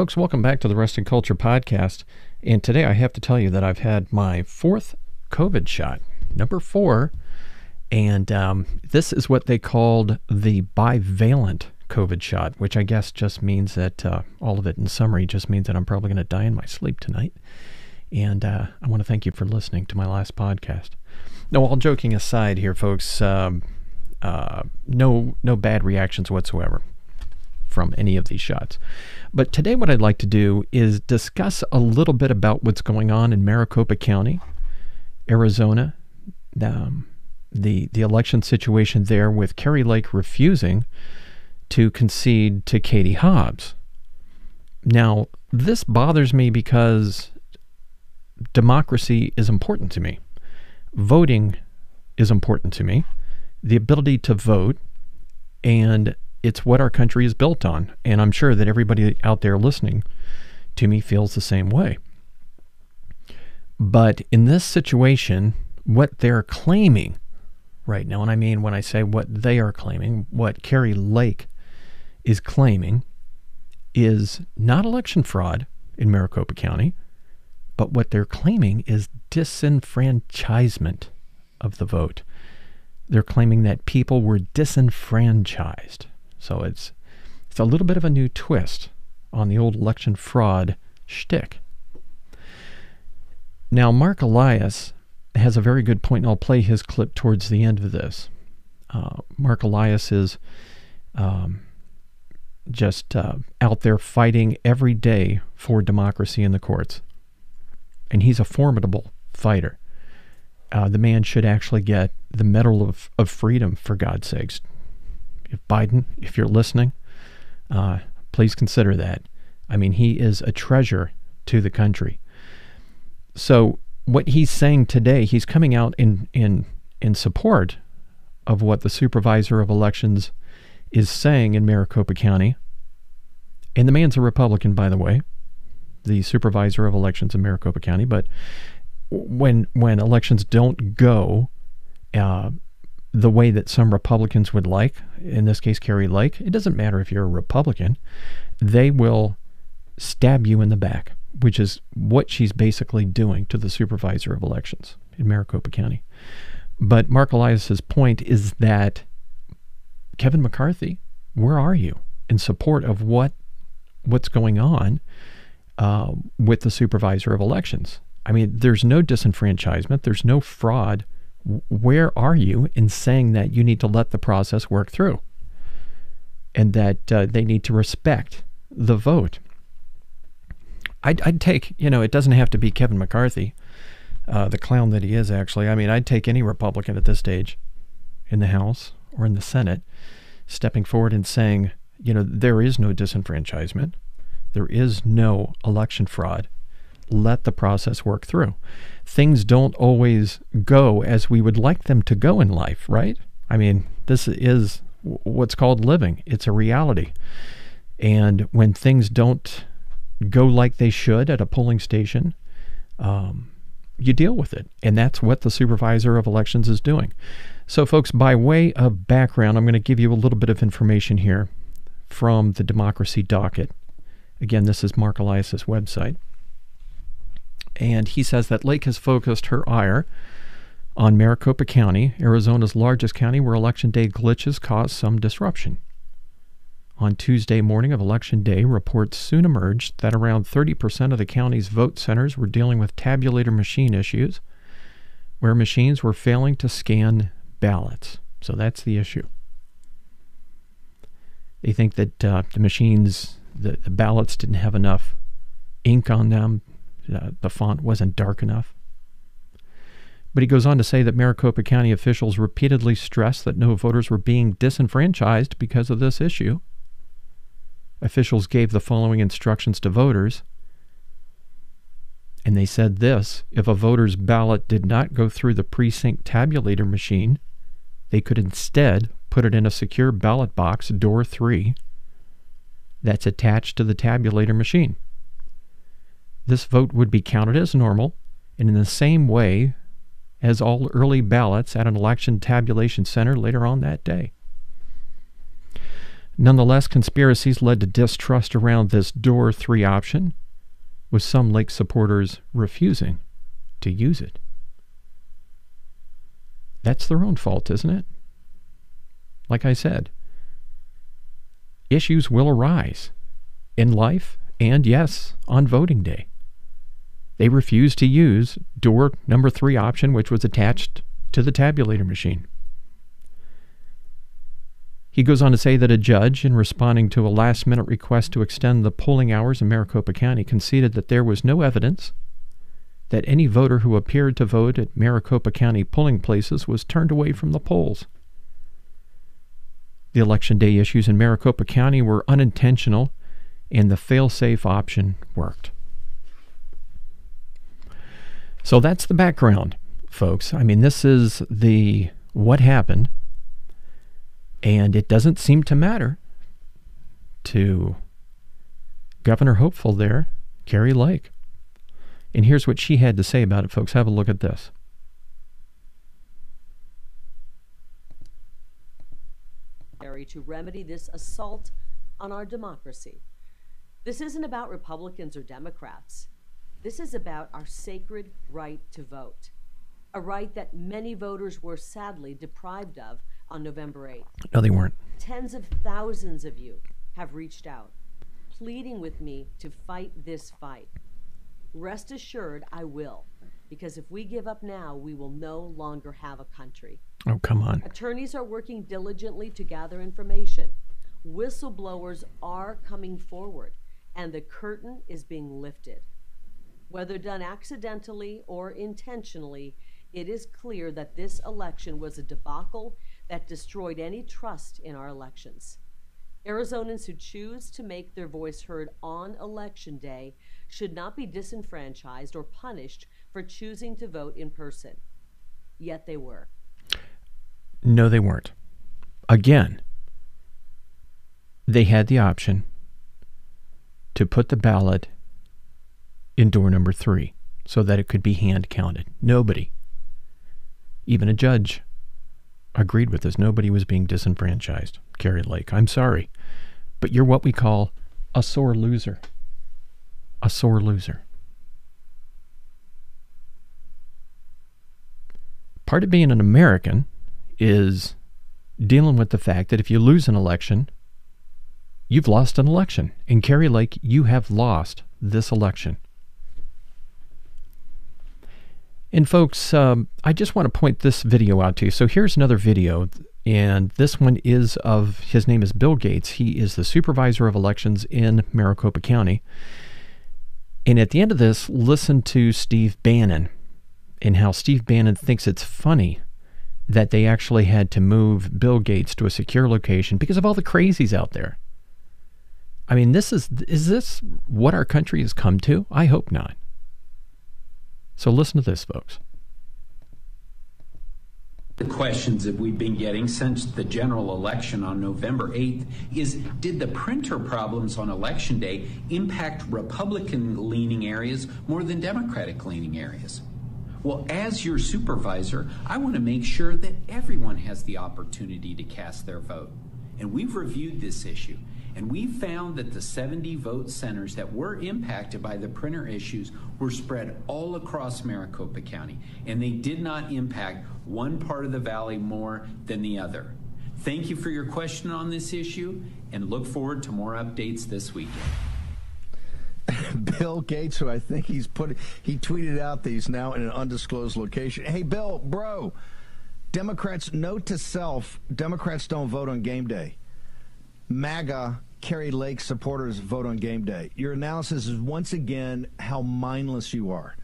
Folks, welcome back to the Resting Culture Podcast. And today I have to tell you that I've had my fourth COVID shot, number four. And um, this is what they called the bivalent COVID shot, which I guess just means that uh, all of it in summary just means that I'm probably going to die in my sleep tonight. And uh, I want to thank you for listening to my last podcast. No, all joking aside here, folks, um, uh, no, no bad reactions whatsoever from any of these shots. But today, what I'd like to do is discuss a little bit about what's going on in Maricopa County, Arizona, um, the the election situation there with Kari Lake refusing to concede to Katie Hobbs. Now, this bothers me because democracy is important to me. Voting is important to me. The ability to vote and it's what our country is built on. And I'm sure that everybody out there listening to me feels the same way. But in this situation, what they're claiming right now, and I mean when I say what they are claiming, what Kari Lake is claiming is not election fraud in Maricopa County, but what they're claiming is disenfranchisement of the vote. They're claiming that people were disenfranchised. So it's it's a little bit of a new twist on the old election fraud shtick. Now, Mark Elias has a very good point, and I'll play his clip towards the end of this. Uh, Mark Elias is um, just uh, out there fighting every day for democracy in the courts. And he's a formidable fighter. Uh, the man should actually get the Medal of, of Freedom, for God's sakes if Biden, if you're listening, uh, please consider that. I mean, he is a treasure to the country. So what he's saying today, he's coming out in in in support of what the supervisor of elections is saying in Maricopa County. And the man's a Republican, by the way, the supervisor of elections in Maricopa County. But when when elections don't go uh, the way that some Republicans would like, in this case, Kari Lake, it doesn't matter if you're a Republican, they will stab you in the back, which is what she's basically doing to the supervisor of elections in Maricopa County. But Mark Elias's point is that Kevin McCarthy, where are you in support of what what's going on uh, with the supervisor of elections? I mean, there's no disenfranchisement, there's no fraud where are you in saying that you need to let the process work through and that uh, they need to respect the vote? I'd, I'd, take, you know, it doesn't have to be Kevin McCarthy, uh, the clown that he is, actually. I mean, I'd take any Republican at this stage in the House or in the Senate stepping forward and saying, you know, there is no disenfranchisement, there is no election fraud let the process work through. Things don't always go as we would like them to go in life, right? I mean, this is what's called living, it's a reality. And when things don't go like they should at a polling station, um, you deal with it. And that's what the supervisor of elections is doing. So, folks, by way of background, I'm going to give you a little bit of information here from the Democracy Docket. Again, this is Mark Elias's website. And he says that Lake has focused her ire on Maricopa County, Arizona's largest county, where election day glitches caused some disruption. On Tuesday morning of Election Day, reports soon emerged that around 30% of the county's vote centers were dealing with tabulator machine issues, where machines were failing to scan ballots. So that's the issue. They think that uh, the machines, the, the ballots didn't have enough ink on them, uh, the font wasn't dark enough. But he goes on to say that Maricopa County officials repeatedly stressed that no voters were being disenfranchised because of this issue. Officials gave the following instructions to voters. And they said this if a voter's ballot did not go through the precinct tabulator machine, they could instead put it in a secure ballot box, door three, that's attached to the tabulator machine this vote would be counted as normal and in the same way as all early ballots at an election tabulation center later on that day. Nonetheless, conspiracies led to distrust around this door three option, with some Lake supporters refusing to use it. That's their own fault, isn't it? Like I said, issues will arise in life and, yes, on voting day. They refused to use door number three option, which was attached to the tabulator machine. He goes on to say that a judge, in responding to a last minute request to extend the polling hours in Maricopa County, conceded that there was no evidence that any voter who appeared to vote at Maricopa County polling places was turned away from the polls. The election day issues in Maricopa County were unintentional, and the fail safe option worked. So that's the background, folks. I mean, this is the what happened and it doesn't seem to matter to Governor Hopeful there, Kari Lake. And here's what she had to say about it, folks. Have a look at this. To remedy this assault on our democracy. This isn't about Republicans or Democrats. This is about our sacred right to vote, a right that many voters were sadly deprived of on November 8th. No, they weren't. Tens of thousands of you have reached out, pleading with me to fight this fight. Rest assured, I will, because if we give up now, we will no longer have a country. Oh, come on. Attorneys are working diligently to gather information. Whistleblowers are coming forward, and the curtain is being lifted. Whether done accidentally or intentionally, it is clear that this election was a debacle that destroyed any trust in our elections. Arizonans who choose to make their voice heard on election day should not be disenfranchised or punished for choosing to vote in person. Yet they were. No, they weren't. Again, they had the option to put the ballot in door number three so that it could be hand counted. Nobody, even a judge, agreed with this. Nobody was being disenfranchised. Kari Lake, I'm sorry, but you're what we call a sore loser. A sore loser. Part of being an American is dealing with the fact that if you lose an election, you've lost an election. In Kari Lake, you have lost this election. And folks, um, I just want to point this video out to you. So here's another video, and this one is of his name is Bill Gates. He is the supervisor of elections in Maricopa County. And at the end of this, listen to Steve Bannon and how Steve Bannon thinks it's funny that they actually had to move Bill Gates to a secure location because of all the crazies out there. I mean, this is is this what our country has come to? I hope not. So listen to this, folks. The questions that we've been getting since the general election on November 8th is Did the printer problems on election day impact Republican leaning areas more than Democratic leaning areas? Well, as your supervisor, I want to make sure that everyone has the opportunity to cast their vote. And we've reviewed this issue. And we found that the 70 vote centers that were impacted by the printer issues were spread all across Maricopa County, and they did not impact one part of the valley more than the other. Thank you for your question on this issue, and look forward to more updates this weekend. Bill Gates, who I think he's put, he tweeted out that he's now in an undisclosed location. Hey, Bill, bro, Democrats, note to self, Democrats don't vote on game day. MAGA Kari Lake supporters vote on game day. Your analysis is once again how mindless you are.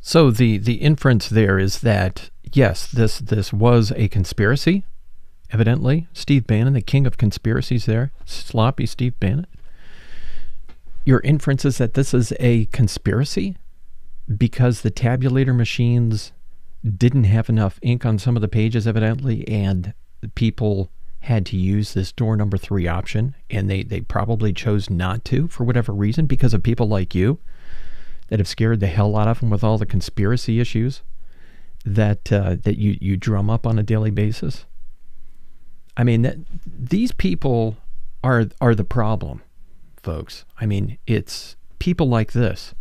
So the the inference there is that yes, this this was a conspiracy. Evidently, Steve Bannon, the king of conspiracies, there, sloppy Steve Bannon. Your inference is that this is a conspiracy because the tabulator machines didn't have enough ink on some of the pages, evidently, and people had to use this door number three option, and they, they probably chose not to for whatever reason because of people like you that have scared the hell out of them with all the conspiracy issues that uh, that you, you drum up on a daily basis. I mean, that, these people are are the problem, folks. I mean, it's people like this.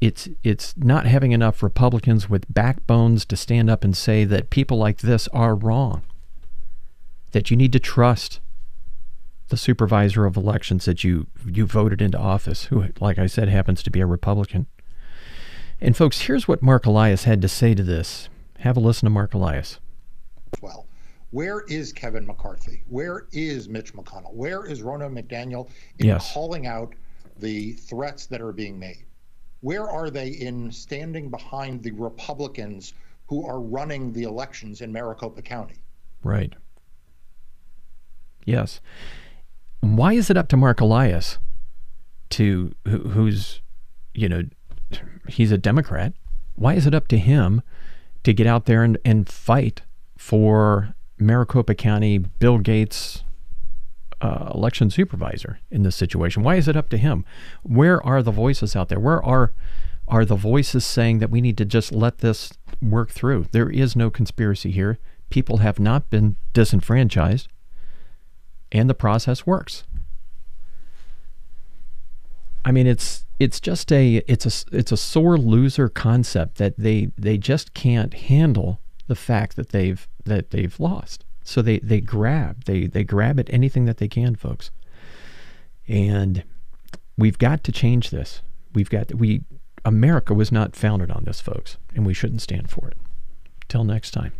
It's it's not having enough Republicans with backbones to stand up and say that people like this are wrong. That you need to trust the supervisor of elections that you you voted into office, who, like I said, happens to be a Republican. And folks, here's what Mark Elias had to say to this. Have a listen to Mark Elias. Well, where is Kevin McCarthy? Where is Mitch McConnell? Where is Ronna McDaniel in Yes. calling out the threats that are being made? Where are they in standing behind the Republicans who are running the elections in Maricopa County? Right. Yes. Why is it up to Mark Elias to who, who's you know he's a Democrat? Why is it up to him to get out there and, and fight for Maricopa County Bill Gates uh, election supervisor in this situation? Why is it up to him? Where are the voices out there? Where are are the voices saying that we need to just let this work through? There is no conspiracy here. People have not been disenfranchised, and the process works. I mean, it's it's just a it's a it's a sore loser concept that they they just can't handle the fact that they've that they've lost. So they they grab they they grab at anything that they can, folks. And we've got to change this. We've got we America was not founded on this, folks, and we shouldn't stand for it. Till next time.